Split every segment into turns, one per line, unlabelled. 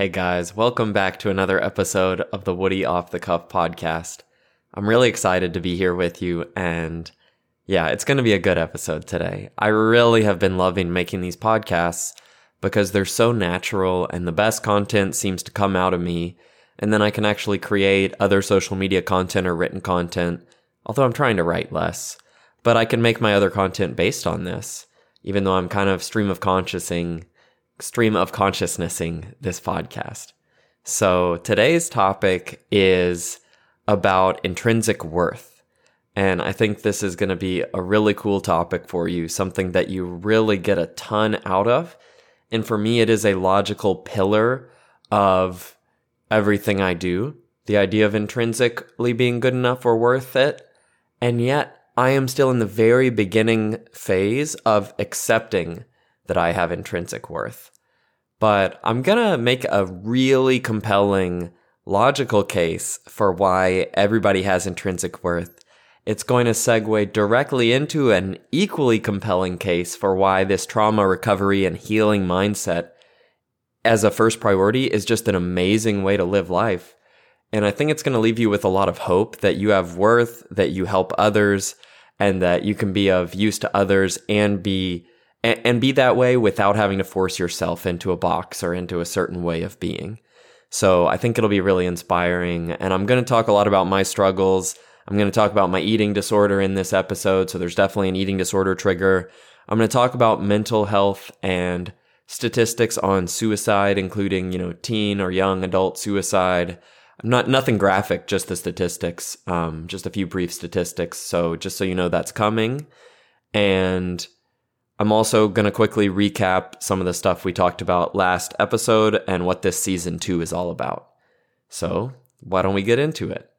Hey guys, welcome back to another episode of the Woody Off the Cuff podcast. I'm really excited to be here with you, and yeah, it's going to be a good episode today. I really have been loving making these podcasts because they're so natural, and the best content seems to come out of me, and then I can actually create other social media content or written content, although I'm trying to write less. But I can make my other content based on this, even though I'm kind of stream of consciousing stream of consciousnessing this podcast. So today's topic is about intrinsic worth. And I think this is going to be a really cool topic for you, something that you really get a ton out of. And for me, it is a logical pillar of everything I do. The idea of intrinsically being good enough or worth it. And yet, I am still in the very beginning phase of accepting that I have intrinsic worth. But I'm going to make a really compelling logical case for why everybody has intrinsic worth. It's going to segue directly into an equally compelling case for why this trauma recovery and healing mindset as a first priority is just an amazing way to live life. And I think it's going to leave you with a lot of hope that you have worth, that you help others, and that you can be of use to others and be and, and be that way without having to force yourself into a box or into a certain way of being. So I think it'll be really inspiring. And I'm going to talk a lot about my struggles. I'm going to talk about my eating disorder in this episode. So there's definitely an eating disorder trigger. I'm going to talk about mental health and statistics on suicide, including, you know, teen or young adult suicide. Not nothing graphic, just the statistics, um, just a few brief statistics. So just so you know, that's coming. And I'm also going to quickly recap some of the stuff we talked about last episode and what this season two is all about. So, why don't we get into it?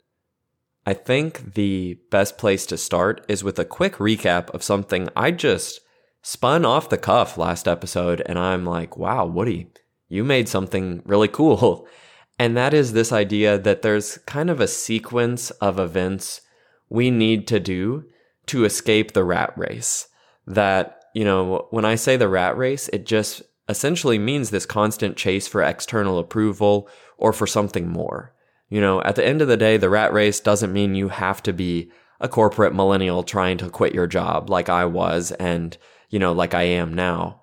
I think the best place to start is with a quick recap of something I just spun off the cuff last episode, and I'm like, wow, Woody, you made something really cool. And that is this idea that there's kind of a sequence of events we need to do to escape the rat race. That you know, when I say the rat race, it just essentially means this constant chase for external approval or for something more. You know, at the end of the day, the rat race doesn't mean you have to be a corporate millennial trying to quit your job like I was and, you know, like I am now.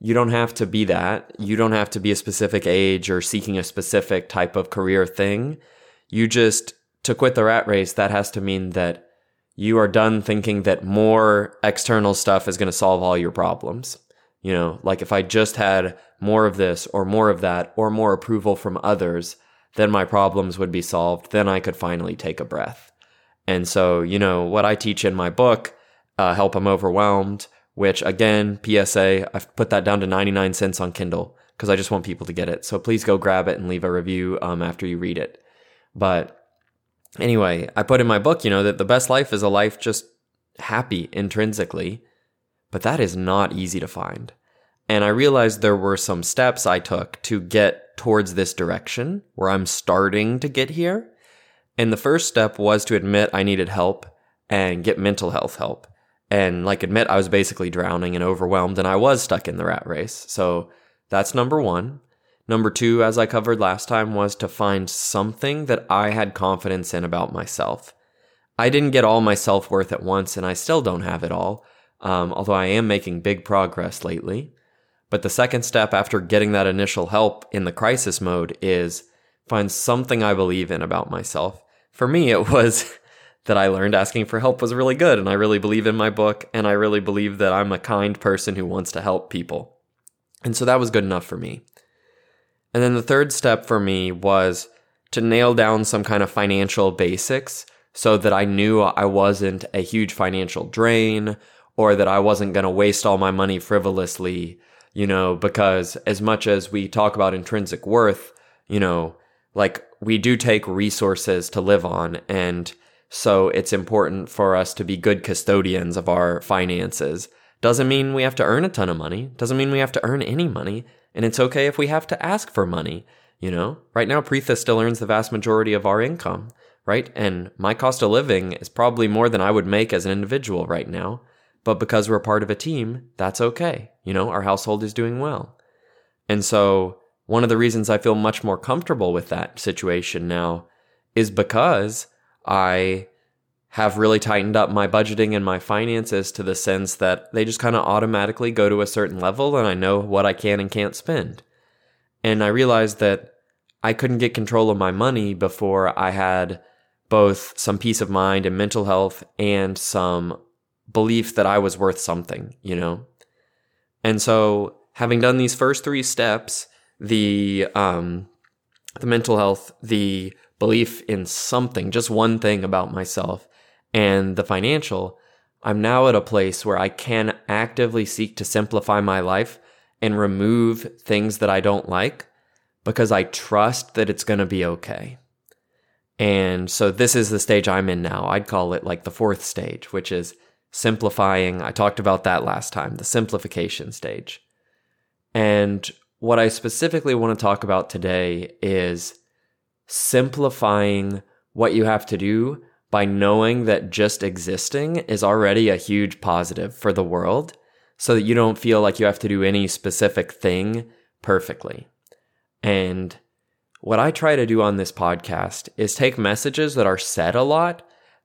You don't have to be that. You don't have to be a specific age or seeking a specific type of career thing. You just, to quit the rat race, that has to mean that you are done thinking that more external stuff is going to solve all your problems. You know, like if I just had more of this or more of that or more approval from others, then my problems would be solved. Then I could finally take a breath. And so, you know, what I teach in my book, uh, Help I'm Overwhelmed, which again, PSA, I've put that down to 99 cents on Kindle because I just want people to get it. So please go grab it and leave a review um, after you read it. But anyway, I put in my book, you know, that the best life is a life just happy intrinsically, but that is not easy to find. And I realized there were some steps I took to get towards this direction where I'm starting to get here. And the first step was to admit I needed help and get mental health help. And like admit I was basically drowning and overwhelmed and I was stuck in the rat race. So that's number one. Number two, as I covered last time, was to find something that I had confidence in about myself. I didn't get all my self worth at once, and I still don't have it all, um, although I am making big progress lately. But the second step after getting that initial help in the crisis mode is find something I believe in about myself. For me, it was that I learned asking for help was really good, and I really believe in my book, and I really believe that I'm a kind person who wants to help people. And so that was good enough for me. And then the third step for me was to nail down some kind of financial basics so that I knew I wasn't a huge financial drain or that I wasn't going to waste all my money frivolously, you know, because as much as we talk about intrinsic worth, you know, like we do take resources to live on. And so it's important for us to be good custodians of our finances. Doesn't mean we have to earn a ton of money. Doesn't mean we have to earn any money. And it's okay if we have to ask for money. You know, right now, Preetha still earns the vast majority of our income, right? And my cost of living is probably more than I would make as an individual right now. But because we're part of a team, that's okay. You know, our household is doing well. And so one of the reasons I feel much more comfortable with that situation now is because I have really tightened up my budgeting and my finances to the sense that they just kind of automatically go to a certain level and I know what I can and can't spend. And I realized that I couldn't get control of my money before I had both some peace of mind and mental health and some belief that I was worth something, you know? And so having done these first three steps, the um, the mental health, the belief in something, just one thing about myself, and the financial, I'm now at a place where I can actively seek to simplify my life and remove things that I don't like because I trust that it's going to be okay. And so this is the stage I'm in now. I'd call it like the fourth stage, which is simplifying. I talked about that last time, the simplification stage. And what I specifically want to talk about today is simplifying what you have to do by knowing that just existing is already a huge positive for the world so that you don't feel like you have to do any specific thing perfectly. And what I try to do on this podcast is take messages that are said a lot,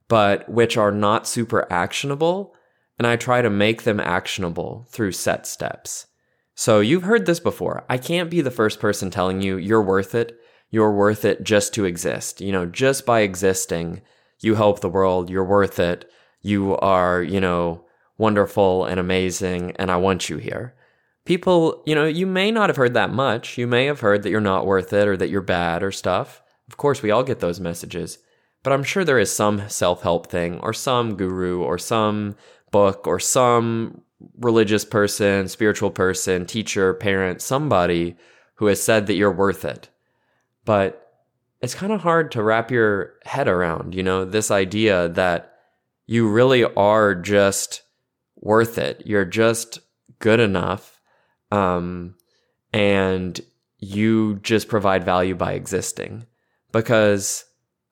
but which are not super actionable, and I try to make them actionable through set steps. So you've heard this before. I can't be the first person telling you you're worth it. You're worth it just to exist. You know, just by existing, you help the world. You're worth it. You are, you know, wonderful and amazing, and I want you here. People, you know, you may not have heard that much. You may have heard that you're not worth it or that you're bad or stuff. Of course, we all get those messages. But I'm sure there is some self help thing or some guru or some book or some religious person, spiritual person, teacher, parent, somebody who has said that you're worth it. But it's kind of hard to wrap your head around, you know, this idea that you really are just worth it. You're just good enough. Um, and you just provide value by existing. Because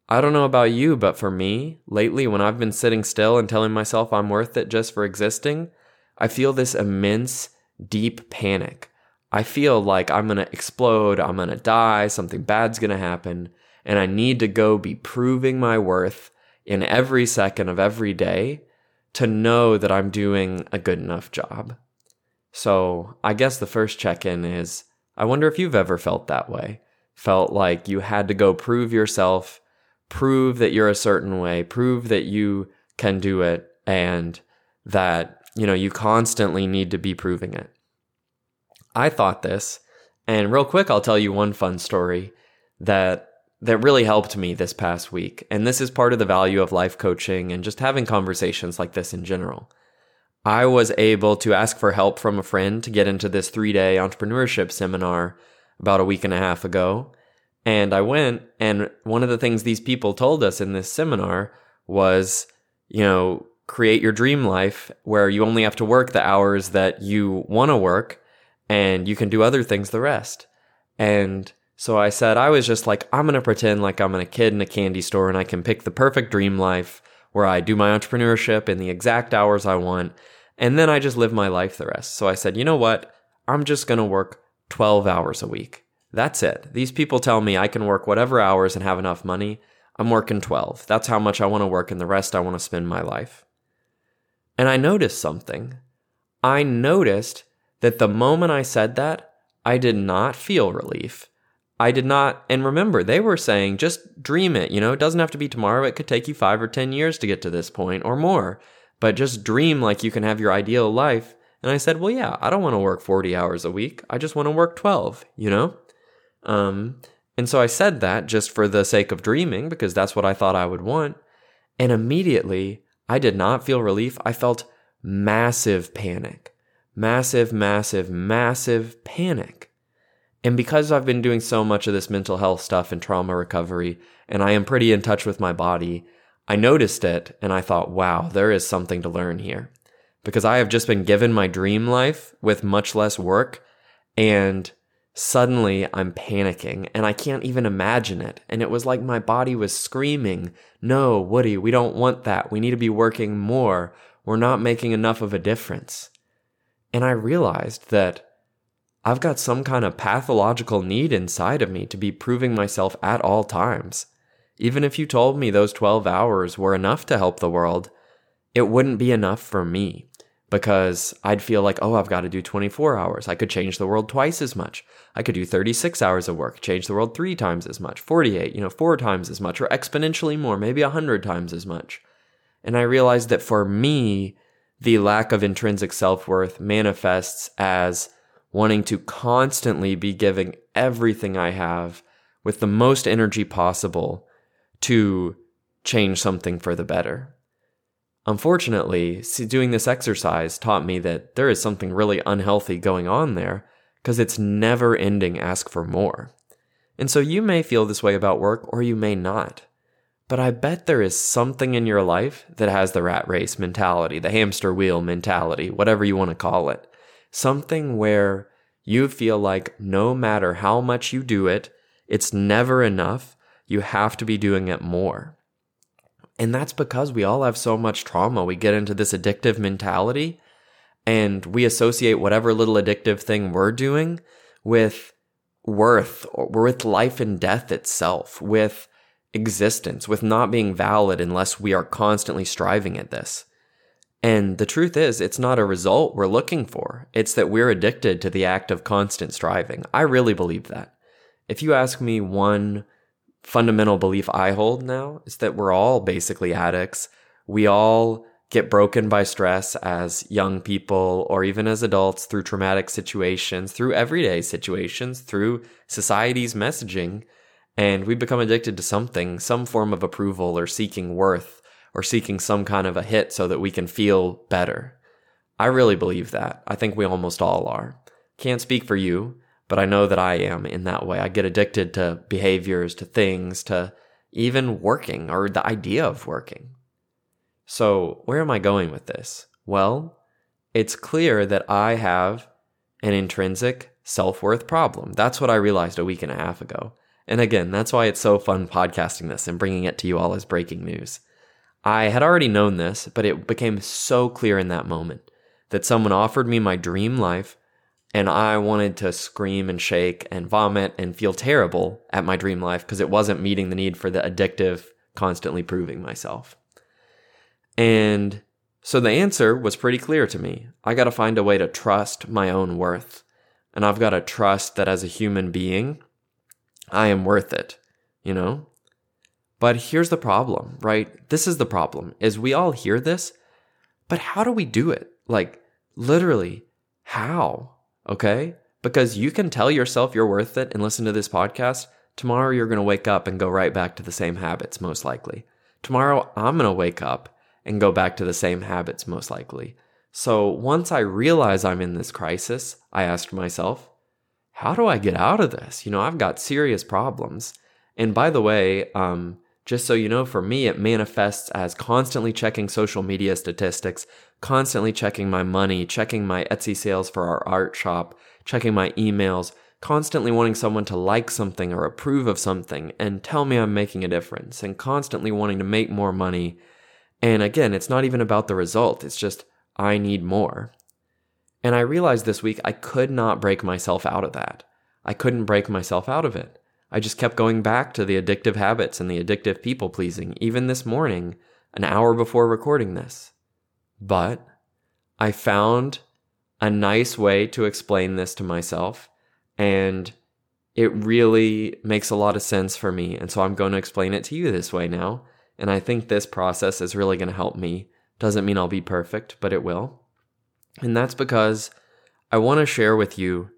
I don't know about you, but for me, lately, when I've been sitting still and telling myself I'm worth it just for existing, I feel this immense, deep panic. I feel like I'm going to explode, I'm going to die, something bad's going to happen, and I need to go be proving my worth in every second of every day to know that I'm doing a good enough job. So, I guess the first check in is I wonder if you've ever felt that way. Felt like you had to go prove yourself, prove that you're a certain way, prove that you can do it, and that you know, you constantly need to be proving it. I thought this, and real quick, I'll tell you one fun story that that really helped me this past week. And this is part of the value of life coaching and just having conversations like this in general. I was able to ask for help from a friend to get into this three day entrepreneurship seminar about a week and a half ago. And I went, and one of the things these people told us in this seminar was, you know, create your dream life where you only have to work the hours that you want to work and you can do other things the rest. And so I said, I was just like, I'm going to pretend like I'm in a kid in a candy store and I can pick the perfect dream life where I do my entrepreneurship in the exact hours I want. And then I just live my life the rest. So I said, you know what? I'm just going to work 12 hours a week. That's it. These people tell me I can work whatever hours and have enough money. I'm working 12. That's how much I want to work, and the rest I want to spend my life. And I noticed something. I noticed that the moment I said that, I did not feel relief. I did not, and remember, they were saying just dream it. You know, it doesn't have to be tomorrow. It could take you five or 10 years to get to this point or more, but just dream like you can have your ideal life. And I said, well, yeah, I don't want to work 40 hours a week. I just want to work 12, you know? Um, and so I said that just for the sake of dreaming because that's what I thought I would want. And immediately I did not feel relief. I felt massive panic. Massive, massive, massive panic. And because I've been doing so much of this mental health stuff and trauma recovery, and I am pretty in touch with my body, I noticed it and I thought, wow, there is something to learn here. Because I have just been given my dream life with much less work, and Suddenly, I'm panicking and I can't even imagine it. And it was like my body was screaming, No, Woody, we don't want that. We need to be working more. We're not making enough of a difference. And I realized that I've got some kind of pathological need inside of me to be proving myself at all times. Even if you told me those 12 hours were enough to help the world, it wouldn't be enough for me because I'd feel like, oh, I've got to do 24 hours. I could change the world twice as much. I could do 36 hours of work, change the world three times as much, 48, you know, four times as much, or exponentially more, maybe 100 times as much. And I realized that for me, the lack of intrinsic self worth manifests as wanting to constantly be giving everything I have with the most energy possible to change something for the better. Unfortunately, doing this exercise taught me that there is something really unhealthy going on there because it's never ending ask for more. And so you may feel this way about work or you may not. But I bet there is something in your life that has the rat race mentality, the hamster wheel mentality, whatever you want to call it. Something where you feel like no matter how much you do it, it's never enough. You have to be doing it more. And that's because we all have so much trauma. We get into this addictive mentality and we associate whatever little addictive thing we're doing with worth or with life and death itself, with existence, with not being valid unless we are constantly striving at this. And the truth is, it's not a result we're looking for. It's that we're addicted to the act of constant striving. I really believe that. If you ask me one fundamental belief I hold now is that we're all basically addicts. We all get broken by stress as young people or even as adults through traumatic situations, through everyday situations, through society's messaging. And we become addicted to something, some form of approval or seeking worth or seeking some kind of a hit so that we can feel better. I really believe that. I think we almost all are. Can't speak for you, but I know that I am in that way. I get addicted to behaviors, to things, to even working or the idea of working. So, where am I going with this? Well, it's clear that I have an intrinsic self worth problem. That's what I realized a week and a half ago. And again, that's why it's so fun podcasting this and bringing it to you all as breaking news. I had already known this, but it became so clear in that moment that someone offered me my dream life and I wanted to scream and shake and vomit and feel terrible at my dream life because it wasn't meeting the need for the addictive, constantly proving myself. And so the answer was pretty clear to me. I got to find a way to trust my own worth. And I've got to trust that as a human being, I am worth it, you know? But here's the problem, right? This is the problem is we all hear this, but how do we do it? Like literally, how? Okay? Because you can tell yourself you're worth it and listen to this podcast. Tomorrow you're going to wake up and go right back to the same habits, most likely. Tomorrow I'm going to wake up and go back to the same habits, most likely. So once I realize I'm in this crisis, I asked myself, how do I get out of this? You know, I've got serious problems. And by the way, um, just so you know, for me, it manifests as constantly checking social media statistics, constantly checking my money, checking my Etsy sales for our art shop, checking my emails, constantly wanting someone to like something or approve of something and tell me I'm making a difference, and constantly wanting to make more money. And again, it's not even about the result, it's just, I need more. And I realized this week I could not break myself out of that. I couldn't break myself out of it. I just kept going back to the addictive habits and the addictive people pleasing, even this morning, an hour before recording this. But I found a nice way to explain this to myself, and it really makes a lot of sense for me. And so I'm going to explain it to you this way now. And I think this process is really going to help me. Doesn't mean I'll be perfect, but it will. And that's because I want to share with you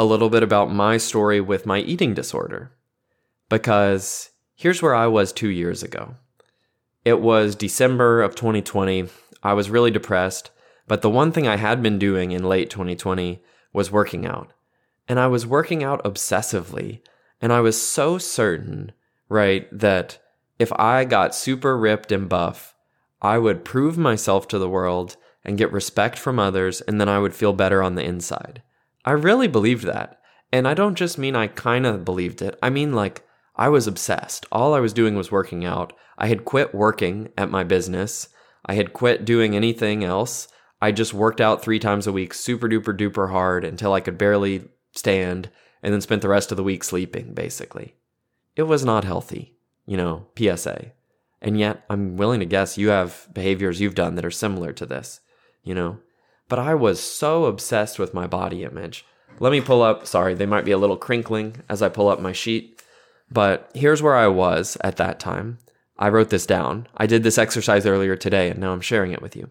a little bit about my story with my eating disorder. Because here's where I was two years ago. It was December of 2020. I was really depressed, but the one thing I had been doing in late 2020 was working out. And I was working out obsessively. And I was so certain, right, that if I got super ripped and buff, I would prove myself to the world and get respect from others, and then I would feel better on the inside. I really believed that. And I don't just mean I kind of believed it. I mean, like, I was obsessed. All I was doing was working out. I had quit working at my business. I had quit doing anything else. I just worked out three times a week, super duper duper hard until I could barely stand, and then spent the rest of the week sleeping, basically. It was not healthy, you know, PSA. And yet, I'm willing to guess you have behaviors you've done that are similar to this, you know? But I was so obsessed with my body image. Let me pull up, sorry, they might be a little crinkling as I pull up my sheet. But here's where I was at that time. I wrote this down. I did this exercise earlier today, and now I'm sharing it with you.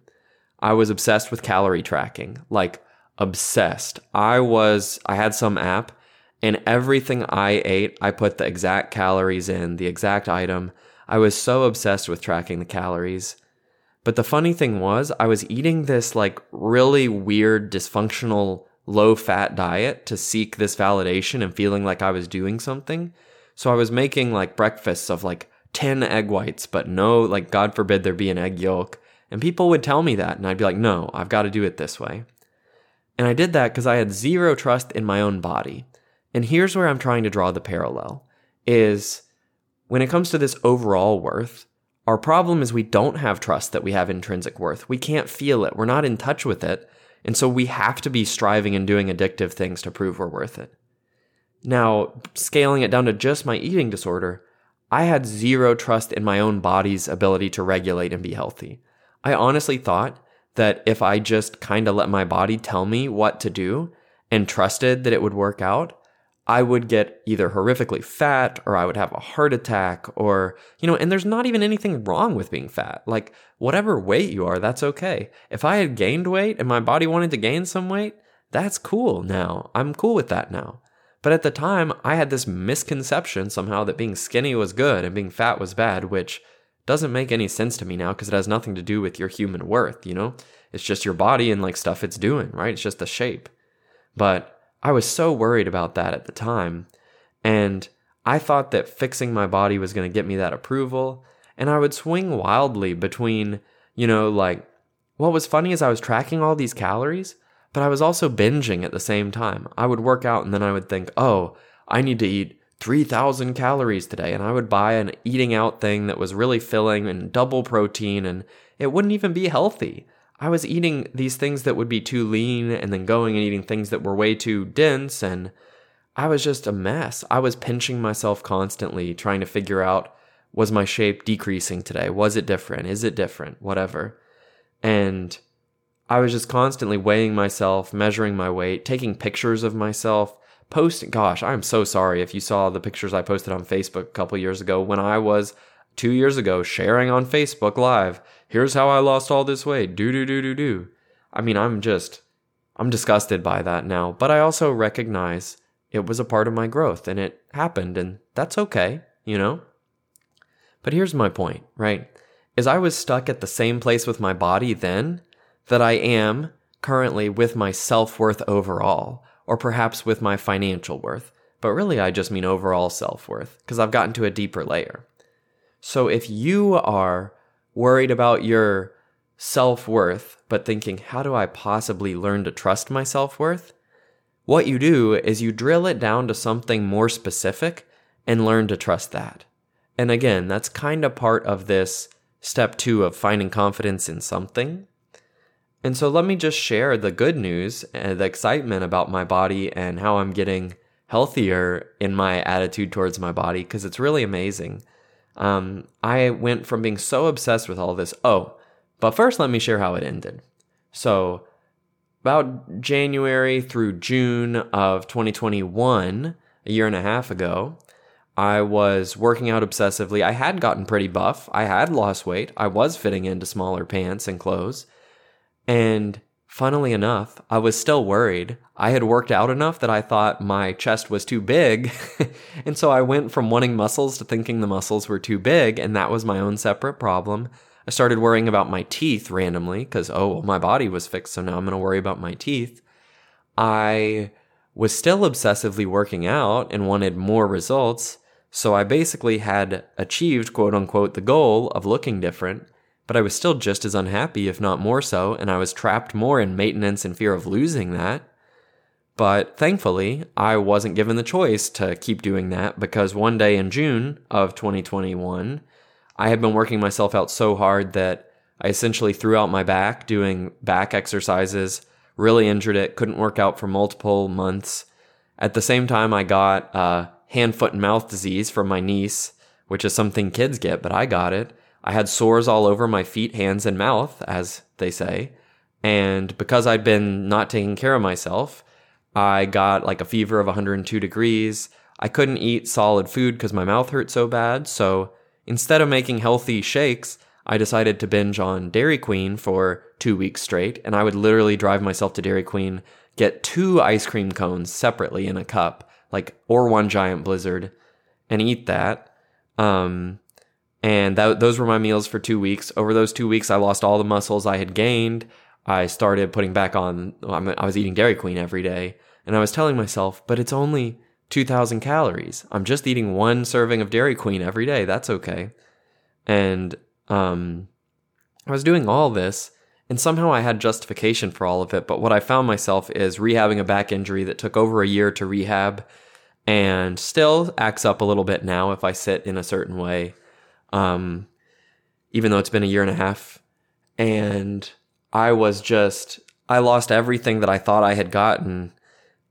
I was obsessed with calorie tracking, like obsessed. I was, I had some app, and everything I ate, I put the exact calories in, the exact item. I was so obsessed with tracking the calories. But the funny thing was, I was eating this like really weird, dysfunctional, low fat diet to seek this validation and feeling like I was doing something. So I was making like breakfasts of like 10 egg whites, but no, like, God forbid there be an egg yolk. And people would tell me that, and I'd be like, no, I've got to do it this way. And I did that because I had zero trust in my own body. And here's where I'm trying to draw the parallel is when it comes to this overall worth, our problem is we don't have trust that we have intrinsic worth. We can't feel it. We're not in touch with it. And so we have to be striving and doing addictive things to prove we're worth it. Now, scaling it down to just my eating disorder, I had zero trust in my own body's ability to regulate and be healthy. I honestly thought that if I just kind of let my body tell me what to do and trusted that it would work out, I would get either horrifically fat or I would have a heart attack or, you know, and there's not even anything wrong with being fat. Like, whatever weight you are, that's okay. If I had gained weight and my body wanted to gain some weight, that's cool now. I'm cool with that now. But at the time, I had this misconception somehow that being skinny was good and being fat was bad, which doesn't make any sense to me now because it has nothing to do with your human worth, you know? It's just your body and like stuff it's doing, right? It's just the shape. But I was so worried about that at the time. And I thought that fixing my body was going to get me that approval. And I would swing wildly between, you know, like, what was funny is I was tracking all these calories, but I was also binging at the same time. I would work out and then I would think, oh, I need to eat 3,000 calories today. And I would buy an eating out thing that was really filling and double protein, and it wouldn't even be healthy. I was eating these things that would be too lean and then going and eating things that were way too dense. And I was just a mess. I was pinching myself constantly, trying to figure out was my shape decreasing today? Was it different? Is it different? Whatever. And I was just constantly weighing myself, measuring my weight, taking pictures of myself, posting. Gosh, I'm so sorry if you saw the pictures I posted on Facebook a couple years ago when I was two years ago sharing on Facebook Live. Here's how I lost all this weight. Do, do, do, do, do. I mean, I'm just, I'm disgusted by that now, but I also recognize it was a part of my growth and it happened and that's okay, you know? But here's my point, right? Is I was stuck at the same place with my body then that I am currently with my self worth overall, or perhaps with my financial worth. But really, I just mean overall self worth, because I've gotten to a deeper layer. So if you are worried about your self worth, but thinking, how do I possibly learn to trust my self worth? What you do is you drill it down to something more specific and learn to trust that. And again, that's kind of part of this step two of finding confidence in something. And so let me just share the good news and the excitement about my body and how I'm getting healthier in my attitude towards my body because it's really amazing. Um, I went from being so obsessed with all this. Oh, but first, let me share how it ended. So, about January through June of 2021, a year and a half ago, I was working out obsessively. I had gotten pretty buff. I had lost weight. I was fitting into smaller pants and clothes. And funnily enough, I was still worried. I had worked out enough that I thought my chest was too big. and so I went from wanting muscles to thinking the muscles were too big, and that was my own separate problem. I started worrying about my teeth randomly because, oh, well, my body was fixed, so now I'm going to worry about my teeth. I was still obsessively working out and wanted more results. So I basically had achieved, quote unquote, the goal of looking different but I was still just as unhappy, if not more so, and I was trapped more in maintenance and fear of losing that. But thankfully, I wasn't given the choice to keep doing that because one day in June of 2021, I had been working myself out so hard that I essentially threw out my back doing back exercises, really injured it, couldn't work out for multiple months. At the same time, I got uh, hand, foot, and mouth disease from my niece, which is something kids get, but I got it. I had sores all over my feet, hands, and mouth, as they say. And because I'd been not taking care of myself, I got like a fever of 102 degrees. I couldn't eat solid food because my mouth hurt so bad. So instead of making healthy shakes, I decided to binge on Dairy Queen for two weeks straight. And I would literally drive myself to Dairy Queen, get two ice cream cones separately in a cup, like, or one giant blizzard, and eat that. Um, and that, those were my meals for two weeks. Over those two weeks, I lost all the muscles I had gained. I started putting back on, I was eating Dairy Queen every day. And I was telling myself, but it's only 2,000 calories. I'm just eating one serving of Dairy Queen every day. That's okay. And um, I was doing all this, and somehow I had justification for all of it. But what I found myself is rehabbing a back injury that took over a year to rehab and still acts up a little bit now if I sit in a certain way um, even though it's been a year and a half. And I was just, I lost everything that I thought I had gotten,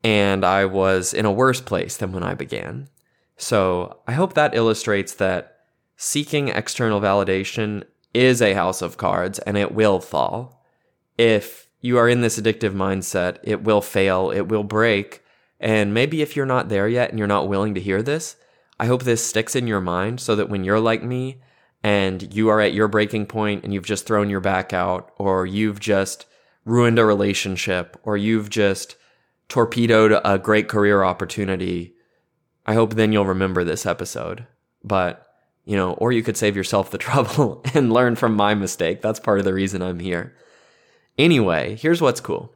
and I was in a worse place than when I began. So I hope that illustrates that seeking external validation is a house of cards and it will fall. If you are in this addictive mindset, it will fail, it will break. And maybe if you're not there yet and you're not willing to hear this, I hope this sticks in your mind so that when you're like me and you are at your breaking point and you've just thrown your back out, or you've just ruined a relationship, or you've just torpedoed a great career opportunity, I hope then you'll remember this episode. But, you know, or you could save yourself the trouble and learn from my mistake. That's part of the reason I'm here. Anyway, here's what's cool.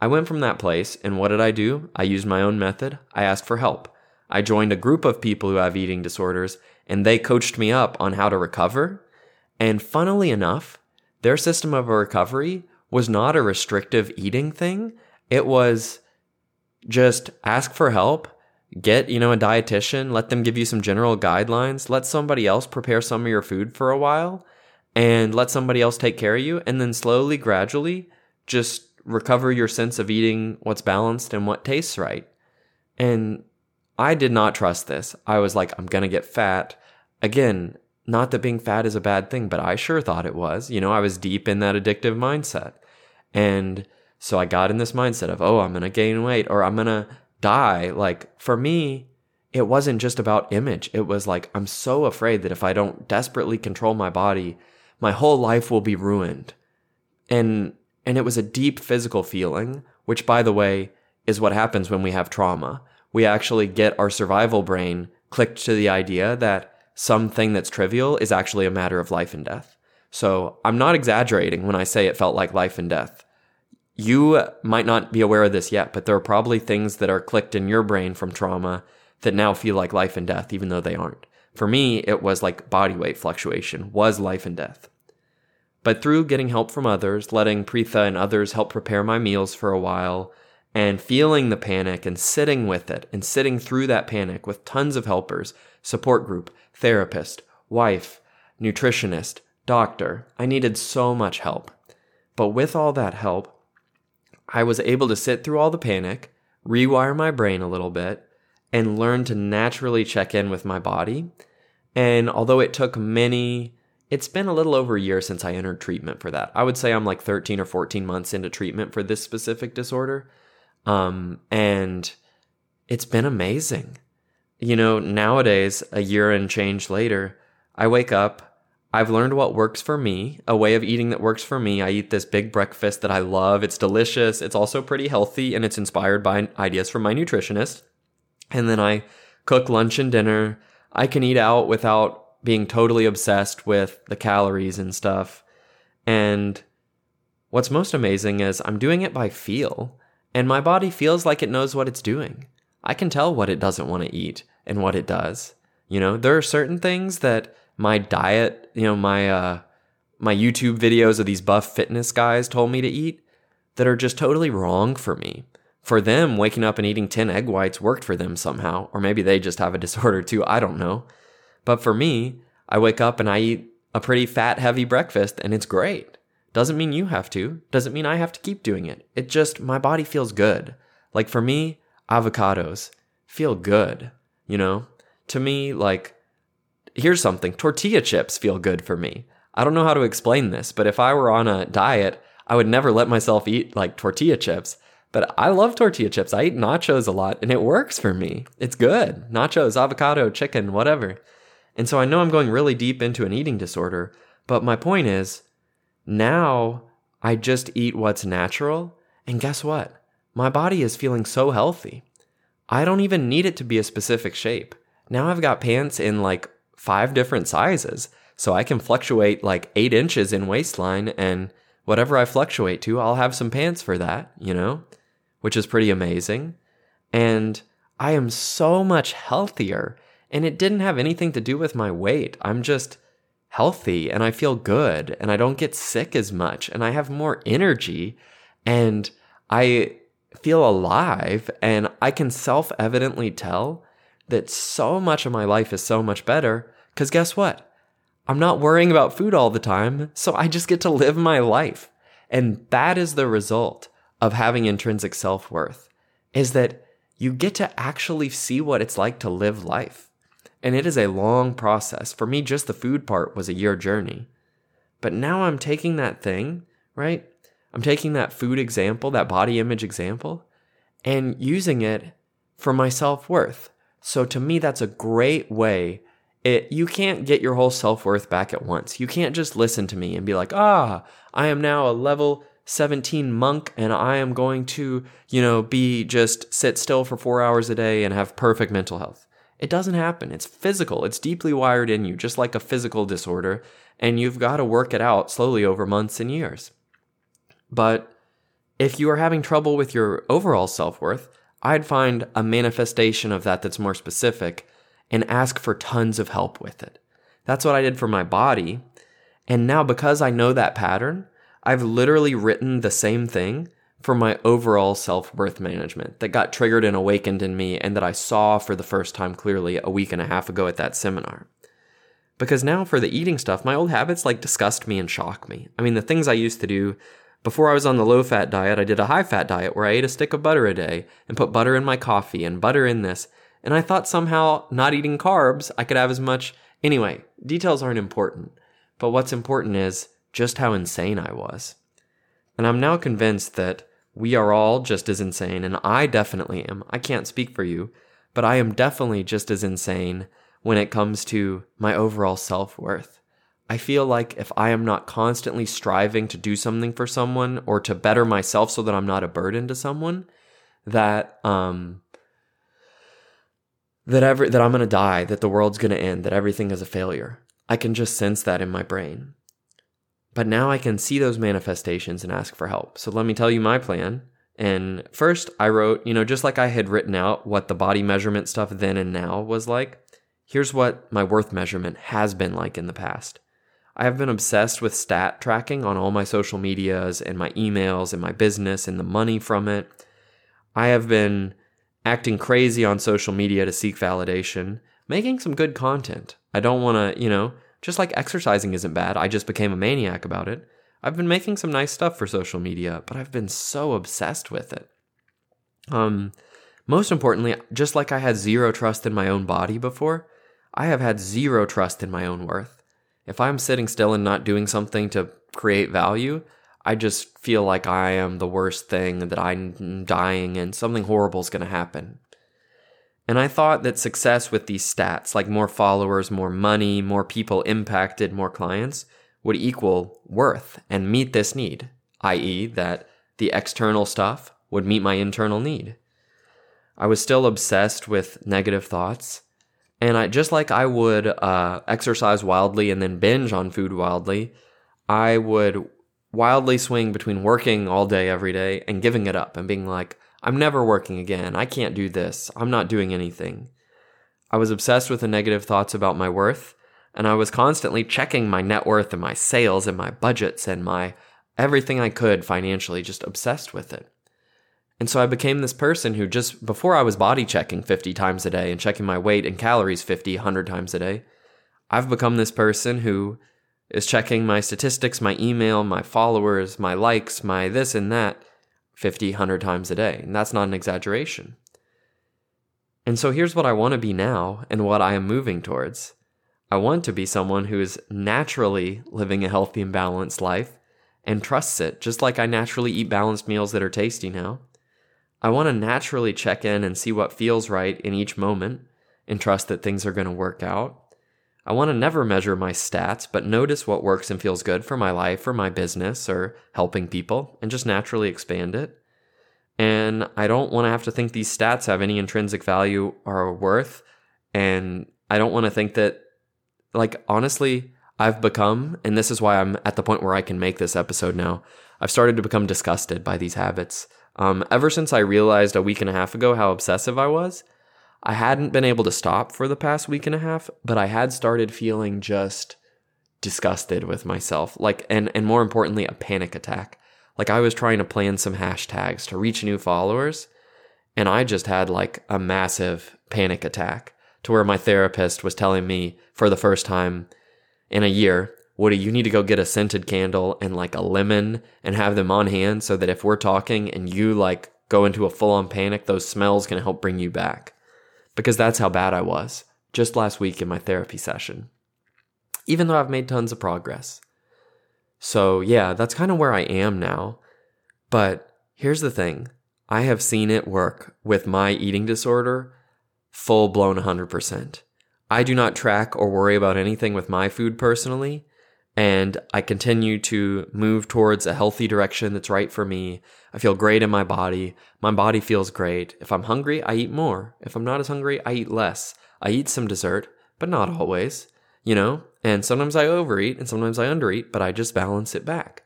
I went from that place, and what did I do? I used my own method. I asked for help. I joined a group of people who have eating disorders and they coached me up on how to recover. And funnily enough, their system of recovery was not a restrictive eating thing. It was just ask for help, get, you know, a dietitian, let them give you some general guidelines, let somebody else prepare some of your food for a while, and let somebody else take care of you. And then slowly, gradually, just recover your sense of eating what's balanced and what tastes right. And I did not trust this. I was like, I'm going to get fat. Again, not that being fat is a bad thing, but I sure thought it was. You know, I was deep in that addictive mindset. And so I got in this mindset of, oh, I'm going to gain weight or I'm going to die. Like for me, it wasn't just about image. It was like, I'm so afraid that if I don't desperately control my body, my whole life will be ruined. And, and it was a deep physical feeling, which by the way, is what happens when we have trauma we actually get our survival brain clicked to the idea that something that's trivial is actually a matter of life and death. So I'm not exaggerating when I say it felt like life and death. You might not be aware of this yet, but there are probably things that are clicked in your brain from trauma that now feel like life and death, even though they aren't. For me, it was like body weight fluctuation was life and death. But through getting help from others, letting Preetha and others help prepare my meals for a while, and feeling the panic and sitting with it and sitting through that panic with tons of helpers, support group, therapist, wife, nutritionist, doctor. I needed so much help. But with all that help, I was able to sit through all the panic, rewire my brain a little bit, and learn to naturally check in with my body. And although it took many, it's been a little over a year since I entered treatment for that. I would say I'm like 13 or 14 months into treatment for this specific disorder. Um, and it's been amazing. You know, nowadays, a year and change later, I wake up. I've learned what works for me, a way of eating that works for me. I eat this big breakfast that I love. It's delicious. It's also pretty healthy and it's inspired by ideas from my nutritionist. And then I cook lunch and dinner. I can eat out without being totally obsessed with the calories and stuff. And what's most amazing is I'm doing it by feel and my body feels like it knows what it's doing. I can tell what it doesn't want to eat and what it does. You know, there are certain things that my diet, you know, my uh my YouTube videos of these buff fitness guys told me to eat that are just totally wrong for me. For them, waking up and eating 10 egg whites worked for them somehow, or maybe they just have a disorder too, I don't know. But for me, I wake up and I eat a pretty fat, heavy breakfast and it's great. Doesn't mean you have to. Doesn't mean I have to keep doing it. It just, my body feels good. Like for me, avocados feel good, you know? To me, like, here's something tortilla chips feel good for me. I don't know how to explain this, but if I were on a diet, I would never let myself eat like tortilla chips. But I love tortilla chips. I eat nachos a lot and it works for me. It's good. Nachos, avocado, chicken, whatever. And so I know I'm going really deep into an eating disorder. But my point is now I just eat what's natural. And guess what? My body is feeling so healthy. I don't even need it to be a specific shape. Now I've got pants in like five different sizes. So I can fluctuate like eight inches in waistline and whatever I fluctuate to, I'll have some pants for that, you know, which is pretty amazing. And I am so much healthier. And it didn't have anything to do with my weight. I'm just healthy and I feel good and I don't get sick as much and I have more energy and I feel alive and I can self evidently tell that so much of my life is so much better because guess what? I'm not worrying about food all the time, so I just get to live my life. And that is the result of having intrinsic self worth, is that you get to actually see what it's like to live life. And it is a long process. For me, just the food part was a year journey. But now I'm taking that thing, right? I'm taking that food example, that body image example, and using it for my self worth. So to me, that's a great way it you can't get your whole self-worth back at once. You can't just listen to me and be like, "Ah, I am now a level 17 monk and I am going to, you know, be just sit still for 4 hours a day and have perfect mental health." It doesn't happen. It's physical. It's deeply wired in you, just like a physical disorder, and you've got to work it out slowly over months and years. But if you are having trouble with your overall self-worth, I'd find a manifestation of that that's more specific and ask for tons of help with it. That's what I did for my body. And now, because I know that pattern, I've literally written the same thing for my overall self worth management that got triggered and awakened in me and that I saw for the first time clearly a week and a half ago at that seminar. Because now for the eating stuff, my old habits like disgust me and shock me. I mean, the things I used to do before I was on the low fat diet, I did a high fat diet where I ate a stick of butter a day and put butter in my coffee and butter in this. And I thought somehow not eating carbs, I could have as much. Anyway, details aren't important. But what's important is just how insane I was. And I'm now convinced that we are all just as insane, and I definitely am. I can't speak for you, but I am definitely just as insane when it comes to my overall self worth. I feel like if I am not constantly striving to do something for someone or to better myself so that I'm not a burden to someone, that um, that every that I'm going to die, that the world's going to end, that everything is a failure. I can just sense that in my brain. But now I can see those manifestations and ask for help. So let me tell you my plan. And first, I wrote, you know, just like I had written out what the body measurement stuff then and now was like, here's what my worth measurement has been like in the past. I have been obsessed with stat tracking on all my social medias and my emails and my business and the money from it. I have been acting crazy on social media to seek validation, making some good content. I don't want to, you know, just like exercising isn't bad, I just became a maniac about it. I've been making some nice stuff for social media, but I've been so obsessed with it. Um, most importantly, just like I had zero trust in my own body before, I have had zero trust in my own worth. If I'm sitting still and not doing something to create value, I just feel like I am the worst thing, that I'm dying and something horrible is going to happen. And I thought that success with these stats, like more followers, more money, more people impacted, more clients, would equal worth and meet this need, i.e., that the external stuff would meet my internal need. I was still obsessed with negative thoughts. And I, just like I would uh, exercise wildly and then binge on food wildly, I would wildly swing between working all day every day and giving it up and being like, I'm never working again. I can't do this. I'm not doing anything. I was obsessed with the negative thoughts about my worth, and I was constantly checking my net worth and my sales and my budgets and my everything I could financially, just obsessed with it. And so I became this person who just before I was body checking 50 times a day and checking my weight and calories 50, 100 times a day, I've become this person who is checking my statistics, my email, my followers, my likes, my this and that 50, 100 times a day. And that's not an exaggeration. And so here's what I want to be now and what I am moving towards. I want to be someone who is naturally living a healthy and balanced life and trusts it, just like I naturally eat balanced meals that are tasty now. I want to naturally check in and see what feels right in each moment and trust that things are going to work out. I want to never measure my stats, but notice what works and feels good for my life or my business or helping people and just naturally expand it. And I don't want to have to think these stats have any intrinsic value or worth. And I don't want to think that, like, honestly, I've become, and this is why I'm at the point where I can make this episode now, I've started to become disgusted by these habits. Um, ever since I realized a week and a half ago how obsessive I was, I hadn't been able to stop for the past week and a half, but I had started feeling just disgusted with myself. Like, and, and more importantly, a panic attack. Like, I was trying to plan some hashtags to reach new followers, and I just had like a massive panic attack to where my therapist was telling me for the first time in a year, Woody, you need to go get a scented candle and like a lemon and have them on hand so that if we're talking and you like go into a full on panic, those smells can help bring you back. Because that's how bad I was just last week in my therapy session. Even though I've made tons of progress. So, yeah, that's kind of where I am now. But here's the thing I have seen it work with my eating disorder full blown 100%. I do not track or worry about anything with my food personally, and I continue to move towards a healthy direction that's right for me. I feel great in my body. My body feels great. If I'm hungry, I eat more. If I'm not as hungry, I eat less. I eat some dessert, but not always, you know? And sometimes I overeat and sometimes I undereat, but I just balance it back.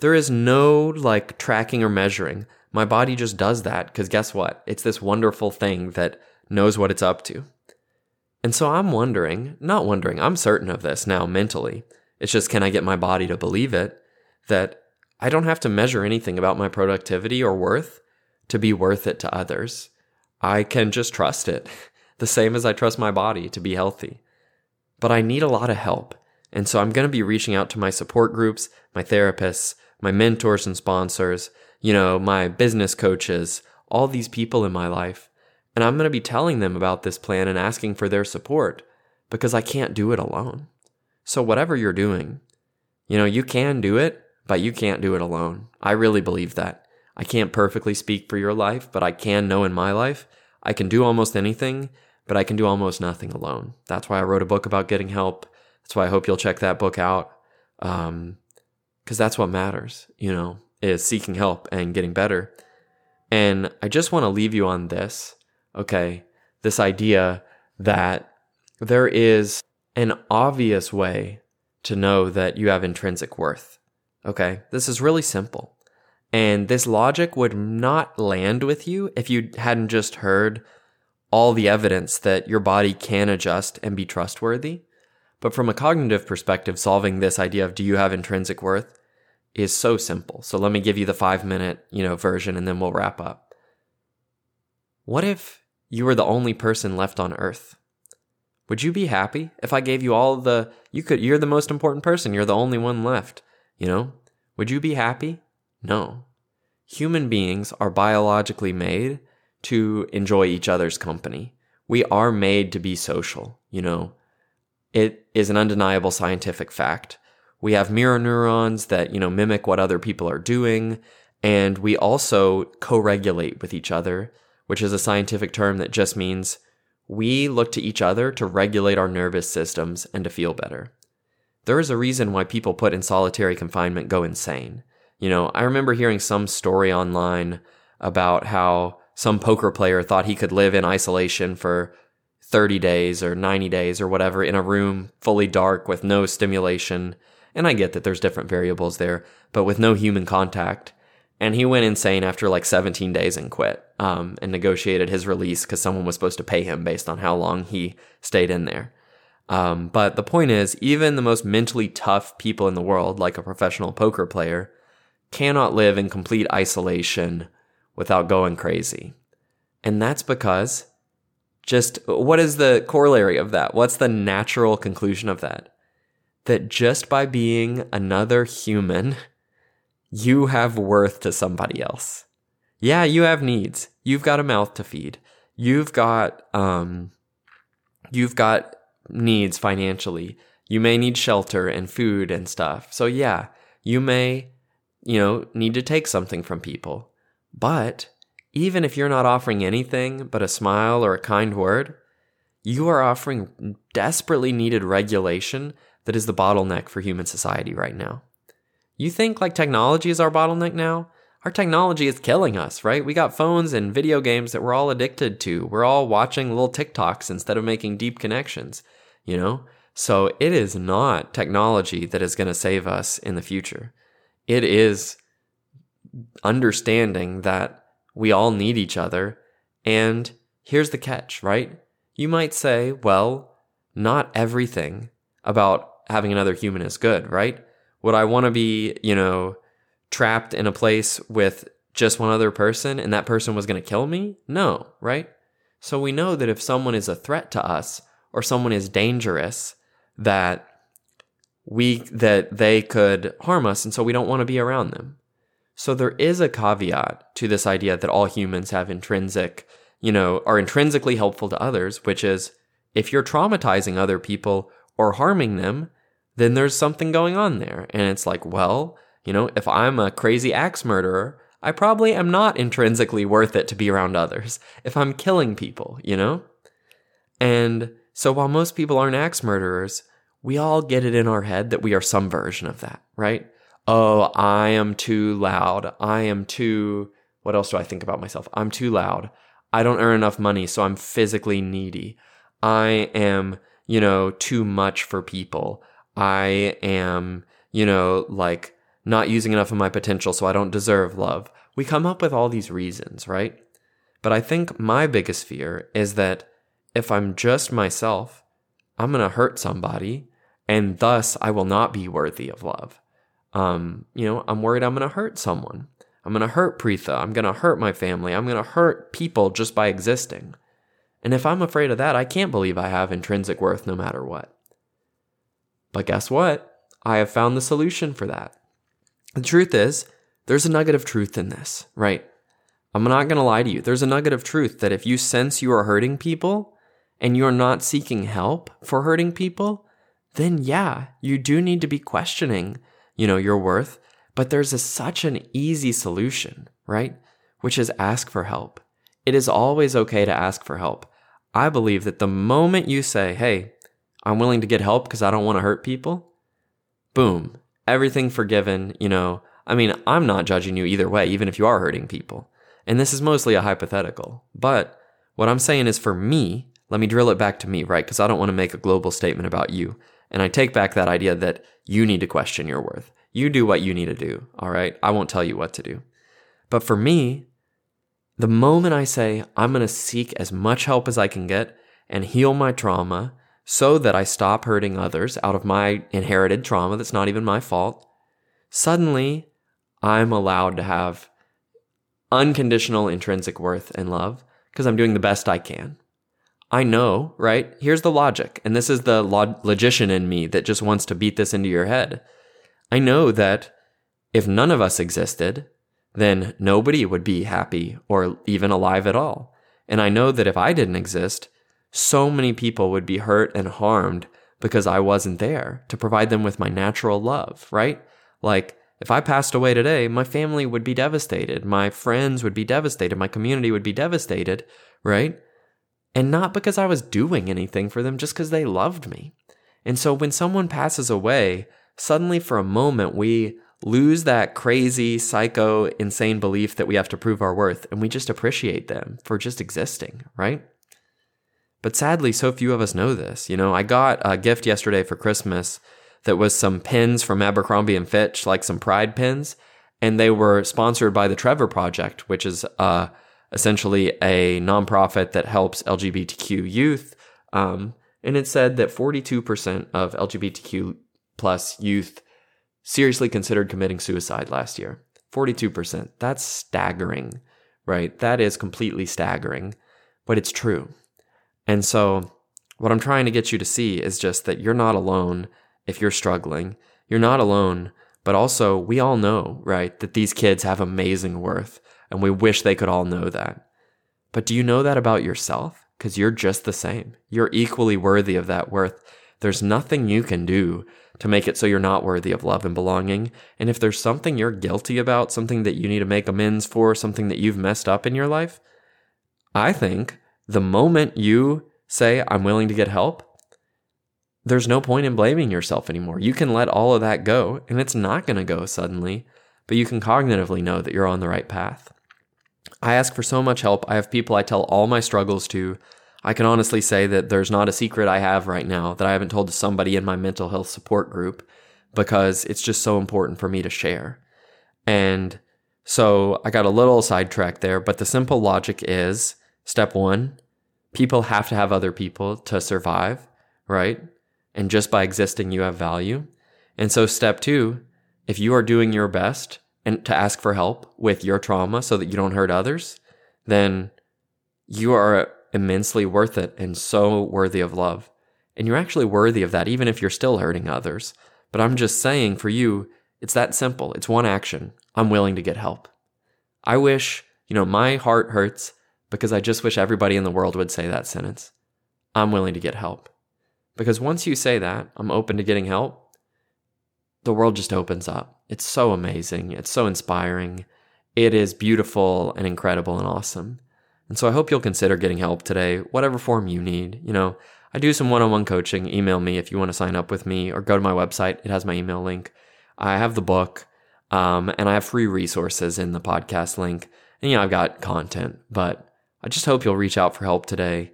There is no like tracking or measuring. My body just does that because guess what? It's this wonderful thing that knows what it's up to. And so I'm wondering, not wondering, I'm certain of this now mentally. It's just, can I get my body to believe it that I don't have to measure anything about my productivity or worth to be worth it to others? I can just trust it, the same as I trust my body to be healthy. But I need a lot of help. And so I'm going to be reaching out to my support groups, my therapists, my mentors and sponsors, you know, my business coaches, all these people in my life and I'm going to be telling them about this plan and asking for their support because I can't do it alone. So, whatever you're doing, you know, you can do it, but you can't do it alone. I really believe that. I can't perfectly speak for your life, but I can know in my life I can do almost anything, but I can do almost nothing alone. That's why I wrote a book about getting help. That's why I hope you'll check that book out. Um, cause that's what matters, you know, is seeking help and getting better. And I just want to leave you on this okay, this idea that there is an obvious way to know that you have intrinsic worth. Okay, this is really simple. And this logic would not land with you if you hadn't just heard all the evidence that your body can adjust and be trustworthy. But from a cognitive perspective, solving this idea of do you have intrinsic worth is so simple. So let me give you the five minute, you know, version and then we'll wrap up. What if you were the only person left on earth. Would you be happy if I gave you all the you could you're the most important person, you're the only one left, you know? Would you be happy? No. Human beings are biologically made to enjoy each other's company. We are made to be social, you know. It is an undeniable scientific fact. We have mirror neurons that, you know, mimic what other people are doing, and we also co-regulate with each other which is a scientific term that just means we look to each other to regulate our nervous systems and to feel better. There is a reason why people put in solitary confinement go insane. You know, I remember hearing some story online about how some poker player thought he could live in isolation for 30 days or 90 days or whatever in a room fully dark with no stimulation. And I get that there's different variables there, but with no human contact and he went insane after like 17 days and quit um, and negotiated his release because someone was supposed to pay him based on how long he stayed in there. Um, but the point is, even the most mentally tough people in the world, like a professional poker player, cannot live in complete isolation without going crazy. And that's because just what is the corollary of that? What's the natural conclusion of that? That just by being another human, you have worth to somebody else. Yeah, you have needs. You've got a mouth to feed. You've got um you've got needs financially. You may need shelter and food and stuff. So yeah, you may you know need to take something from people. But even if you're not offering anything but a smile or a kind word, you are offering desperately needed regulation that is the bottleneck for human society right now. You think like technology is our bottleneck now? Our technology is killing us, right? We got phones and video games that we're all addicted to. We're all watching little TikToks instead of making deep connections, you know? So it is not technology that is going to save us in the future. It is understanding that we all need each other. And here's the catch, right? You might say, well, not everything about having another human is good, right? Would I want to be, you know, trapped in a place with just one other person and that person was going to kill me? No, right? So we know that if someone is a threat to us or someone is dangerous, that we that they could harm us and so we don't want to be around them. So there is a caveat to this idea that all humans have intrinsic you know, are intrinsically helpful to others, which is if you're traumatizing other people or harming them, then there's something going on there. And it's like, well, you know, if I'm a crazy axe murderer, I probably am not intrinsically worth it to be around others if I'm killing people, you know? And so while most people aren't axe murderers, we all get it in our head that we are some version of that, right? Oh, I am too loud. I am too, what else do I think about myself? I'm too loud. I don't earn enough money, so I'm physically needy. I am, you know, too much for people. I am, you know, like not using enough of my potential, so I don't deserve love. We come up with all these reasons, right? But I think my biggest fear is that if I'm just myself, I'm going to hurt somebody, and thus I will not be worthy of love. Um, you know, I'm worried I'm going to hurt someone. I'm going to hurt Preetha. I'm going to hurt my family. I'm going to hurt people just by existing. And if I'm afraid of that, I can't believe I have intrinsic worth no matter what. But guess what? I have found the solution for that. The truth is, there's a nugget of truth in this, right? I'm not going to lie to you. There's a nugget of truth that if you sense you are hurting people and you're not seeking help for hurting people, then yeah, you do need to be questioning, you know, your worth but there's a, such an easy solution, right? Which is ask for help. It is always okay to ask for help. I believe that the moment you say, hey, I'm willing to get help because I don't want to hurt people, boom, everything forgiven. You know, I mean, I'm not judging you either way, even if you are hurting people. And this is mostly a hypothetical. But what I'm saying is for me, let me drill it back to me, right? Because I don't want to make a global statement about you. And I take back that idea that you need to question your worth. You do what you need to do, all right? I won't tell you what to do. But for me, the moment I say, I'm going to seek as much help as I can get and heal my trauma so that I stop hurting others out of my inherited trauma that's not even my fault, suddenly I'm allowed to have unconditional intrinsic worth and love because I'm doing the best I can. I know, right? Here's the logic. And this is the logician in me that just wants to beat this into your head. I know that if none of us existed, then nobody would be happy or even alive at all. And I know that if I didn't exist, so many people would be hurt and harmed because I wasn't there to provide them with my natural love, right? Like, if I passed away today, my family would be devastated. My friends would be devastated. My community would be devastated, right? And not because I was doing anything for them, just because they loved me. And so when someone passes away, suddenly for a moment we lose that crazy, psycho, insane belief that we have to prove our worth and we just appreciate them for just existing, right? But sadly, so few of us know this. You know, I got a gift yesterday for Christmas that was some pins from Abercrombie and Fitch, like some pride pins, and they were sponsored by the Trevor Project, which is uh, essentially a nonprofit that helps LGBTQ youth. Um, and it said that 42% of LGBTQ plus youth seriously considered committing suicide last year. 42%. That's staggering, right? That is completely staggering, but it's true. And so, what I'm trying to get you to see is just that you're not alone if you're struggling. You're not alone, but also we all know, right, that these kids have amazing worth, and we wish they could all know that. But do you know that about yourself? Because you're just the same. You're equally worthy of that worth. There's nothing you can do to make it so you're not worthy of love and belonging. And if there's something you're guilty about, something that you need to make amends for, something that you've messed up in your life, I think the moment you say, I'm willing to get help, there's no point in blaming yourself anymore. You can let all of that go, and it's not going to go suddenly, but you can cognitively know that you're on the right path. I ask for so much help. I have people I tell all my struggles to. I can honestly say that there's not a secret I have right now that I haven't told to somebody in my mental health support group because it's just so important for me to share. And so I got a little sidetracked there, but the simple logic is step one, people have to have other people to survive, right? And just by existing, you have value. And so, step two, if you are doing your best and to ask for help with your trauma so that you don't hurt others, then you are immensely worth it and so worthy of love. And you're actually worthy of that, even if you're still hurting others. But I'm just saying for you, it's that simple. It's one action. I'm willing to get help. I wish, you know, my heart hurts because I just wish everybody in the world would say that sentence. I'm willing to get help. Because once you say that, I'm open to getting help, the world just opens up. It's so amazing. It's so inspiring. It is beautiful and incredible and awesome. And so I hope you'll consider getting help today, whatever form you need. You know, I do some one on one coaching. Email me if you want to sign up with me or go to my website. It has my email link. I have the book, um, and I have free resources in the podcast link. And, you know, I've got content, but I just hope you'll reach out for help today.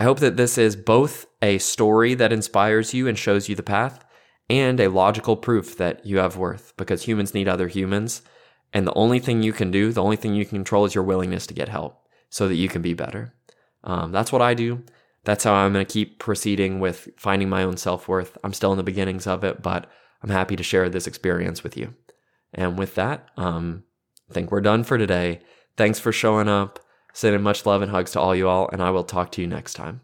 I hope that this is both a story that inspires you and shows you the path and a logical proof that you have worth because humans need other humans. And the only thing you can do, the only thing you can control is your willingness to get help so that you can be better. Um, that's what I do. That's how I'm going to keep proceeding with finding my own self worth. I'm still in the beginnings of it, but I'm happy to share this experience with you. And with that, um, I think we're done for today. Thanks for showing up. Sending much love and hugs to all you all, and I will talk to you next time.